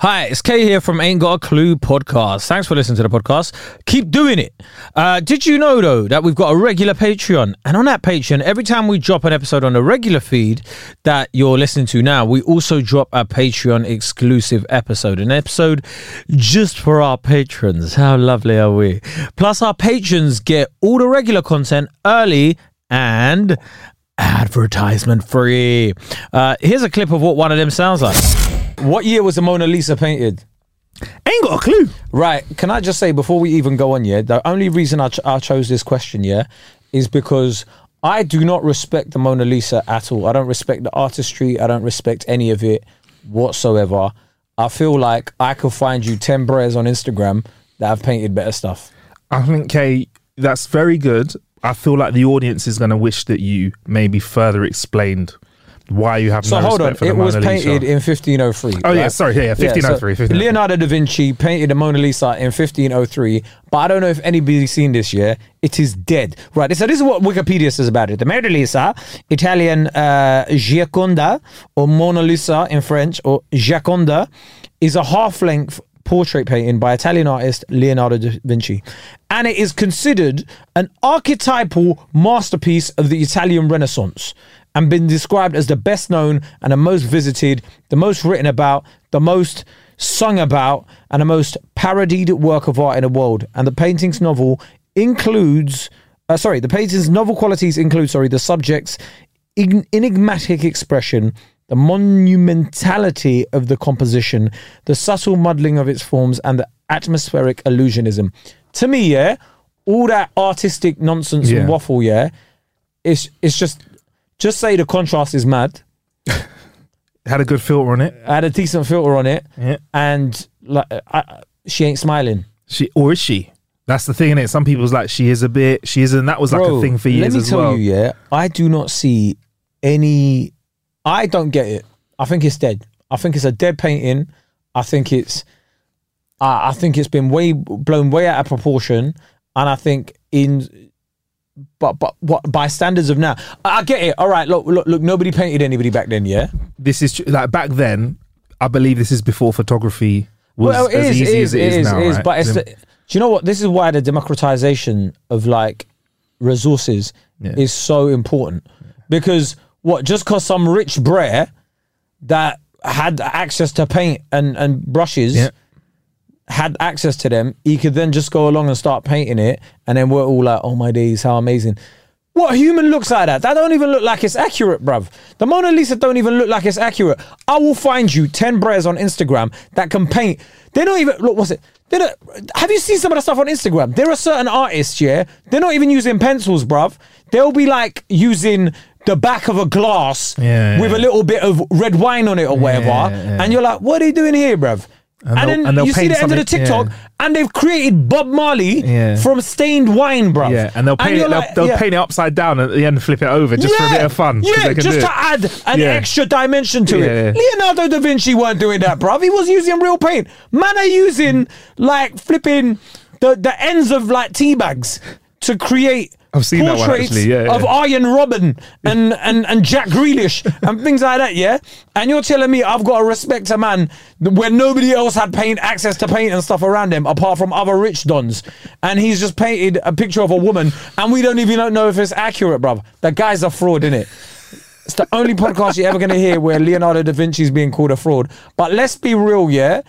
Hi, it's Kay here from Ain't Got a Clue podcast. Thanks for listening to the podcast. Keep doing it. Uh, did you know, though, that we've got a regular Patreon? And on that Patreon, every time we drop an episode on the regular feed that you're listening to now, we also drop a Patreon exclusive episode, an episode just for our patrons. How lovely are we? Plus, our patrons get all the regular content early and advertisement free. Uh, here's a clip of what one of them sounds like. What year was the Mona Lisa painted? Ain't got a clue. Right. Can I just say before we even go on, yeah, the only reason I, ch- I chose this question, yeah, is because I do not respect the Mona Lisa at all. I don't respect the artistry. I don't respect any of it whatsoever. I feel like I could find you 10 breas on Instagram that have painted better stuff. I think, Kay, that's very good. I feel like the audience is going to wish that you maybe further explained why you have So no hold on, it was Mona Lisa. painted in 1503. Oh, yeah, sorry, yeah, yeah, 1503, so 1503. Leonardo da Vinci painted the Mona Lisa in 1503, but I don't know if anybody's seen this yet. It is dead. Right, so this is what Wikipedia says about it. The Mona Lisa, Italian uh, Gioconda, or Mona Lisa in French, or Gioconda, is a half-length portrait painting by Italian artist Leonardo da Vinci. And it is considered an archetypal masterpiece of the Italian Renaissance and been described as the best known and the most visited, the most written about, the most sung about, and the most parodied work of art in the world. And the painting's novel includes, uh, sorry, the painting's novel qualities include, sorry, the subject's en- enigmatic expression, the monumentality of the composition, the subtle muddling of its forms, and the atmospheric illusionism. To me, yeah, all that artistic nonsense Yeah. and waffle, yeah, it's it's just just say the contrast is mad. Had a good filter on it. Had a decent filter on it, Yeah. and like I, she ain't smiling. She or is she? That's the thing in it. Some people's like she is a bit. She is, and that was like Bro, a thing for years Let me tell well. you, yeah, I do not see any. I don't get it. I think it's dead. I think it's a dead painting. I think it's. I I think it's been way blown way out of proportion, and I think in. But but what by standards of now, I I get it. All right, look look look. Nobody painted anybody back then, yeah. This is tr- like back then. I believe this is before photography was well, it as is, easy it as is, it is, now. it is, right? But it's the, do you know what? This is why the democratization of like resources Yeah. is so important because what just because some rich brer that had access to paint and and brushes Yeah. Had access to them, he could then just go along and start painting it, and then we're all like, "Oh my days, how amazing!" What human looks like that? That don't even look like it's accurate, bruv. The Mona Lisa don't even look like it's accurate. I will find you ten breas on Instagram that can paint. They don't even look. What's it? They don't, have you seen some of the stuff on Instagram? There are certain artists, yeah. They're not even using pencils, bruv. They'll be like using the back of a glass Yeah, with yeah. a little bit of red wine on it or whatever, Yeah, and you're like, "What are they doing here, bruv?" And And, then and you see the end of the TikTok, yeah. and they've created Bob Marley Yeah. from stained wine, bruv. yeah, and they'll paint you're it. They'll, like, they'll yeah. paint it upside down and at the end and flip it over just for a bit of fun. Yeah, they can just to add an extra dimension to it. Leonardo da Vinci weren't doing that, bruv. He was using real paint. Man are using like flipping the, the ends of like tea bags to create I've seen that one, actually. Yeah, of yeah. Arjen Robben and, and, and Jack Grealish and things like that, yeah? And you're telling me I've got to respect a man when nobody else had paint access to paint and stuff around him apart from other rich dons. And he's just painted a picture of a woman and we don't even know if it's accurate, bruv. The guy's a fraud, innit? It's the only podcast you're ever going to hear where Leonardo da Vinci's being called a fraud. But let's be real, yeah?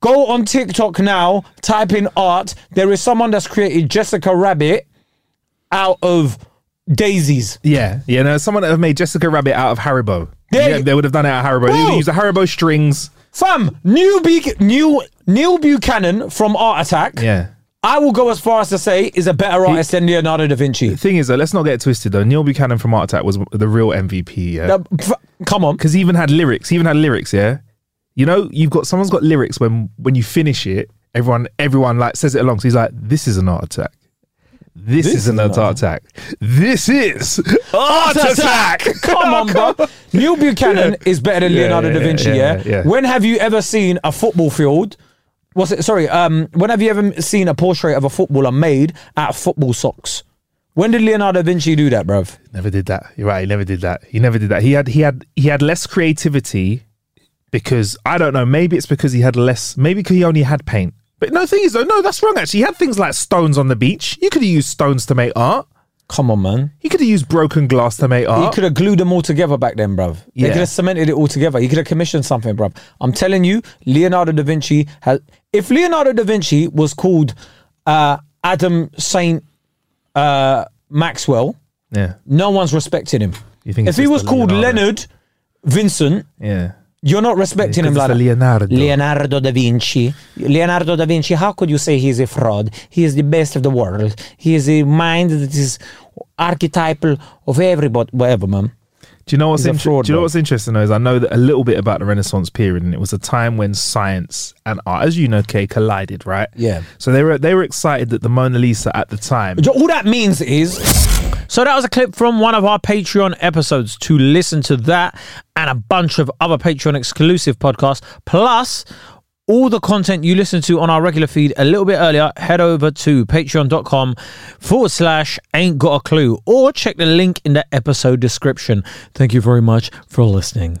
Go on TikTok now, type in art. There is someone that's created Jessica Rabbit out of daisies. Yeah, yeah. No, someone that have made Jessica Rabbit out of Haribo. Yeah. Yeah, they would have done it out of Haribo. They would use the Haribo strings. Fam, new Be- new Neil Buchanan from Art Attack, Yeah. I will go as far as to say is a better artist than Leonardo da Vinci. The thing is, though, let's not get it twisted. Though Neil Buchanan from Art Attack was the real MVP. Yeah, f- come on. because he even had lyrics. He even had lyrics. Yeah, you know, you've got someone's got lyrics when when you finish it, everyone everyone like says it along. So he's like, "This is an art attack. This, This is an art attack. This is art attack." Come on, bro. Neil Buchanan is better than Yeah, Leonardo yeah, da Vinci, yeah, yeah, yeah, yeah. When have you ever seen a football field? What's it? Sorry. Um, when have you ever seen a portrait of a footballer made out of football socks? When did Leonardo da Vinci do that, bruv? Never did that. You're right. He never did that. He never did that. He had he had he had less creativity because I don't know. Maybe it's because he had less. Maybe because he only had paint. But no, thing is though, no, that's wrong. Actually, he had things like stones on the beach. You could have used stones to make art. Come on, man. He could have used broken glass to make art. He art. could have glued them all together back then, bruv. He Yeah. could have cemented it all together. He could have commissioned something, bruv. I'm telling you, Leonardo da Vinci has. If Leonardo da Vinci was called uh, Adam Saint uh, Maxwell, Yeah, no one's respecting him. You think if he just was called Leonardo? Leonard Vincent, yeah. You're not respecting him like it's the that. Leonardo. Leonardo da Vinci. Leonardo da Vinci, how could you say he's a fraud? He is the best of the world. He is a mind that is archetypal of everybody. Whatever, man. Do you know what's inter- fraud, Do you know what's interesting though? Is I know that a little bit about the Renaissance period, and it was a time when science and art, as you know, Kay, collided, right? Yeah. So they were they were excited that the Mona Lisa at the time. All that means is. So that was a clip from one of our Patreon episodes. To listen to that and a bunch of other Patreon exclusive podcasts, plus all the content you listen to on our regular feed a little bit earlier, head over to patreon.com forward slash ain't got a clue or check the link in the episode description. Thank you very much for listening.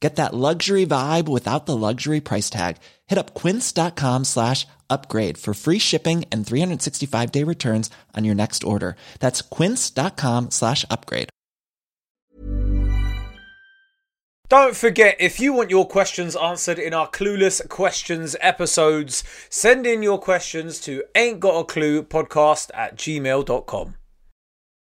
Get that luxury vibe without the luxury price tag. Hit up quince.com slash upgrade for free shipping and 365 day returns on your next order. That's quince.com slash upgrade. Don't forget, if you want your questions answered in our Clueless Questions episodes, send in your questions to ain't got a clue podcast at gmail.com.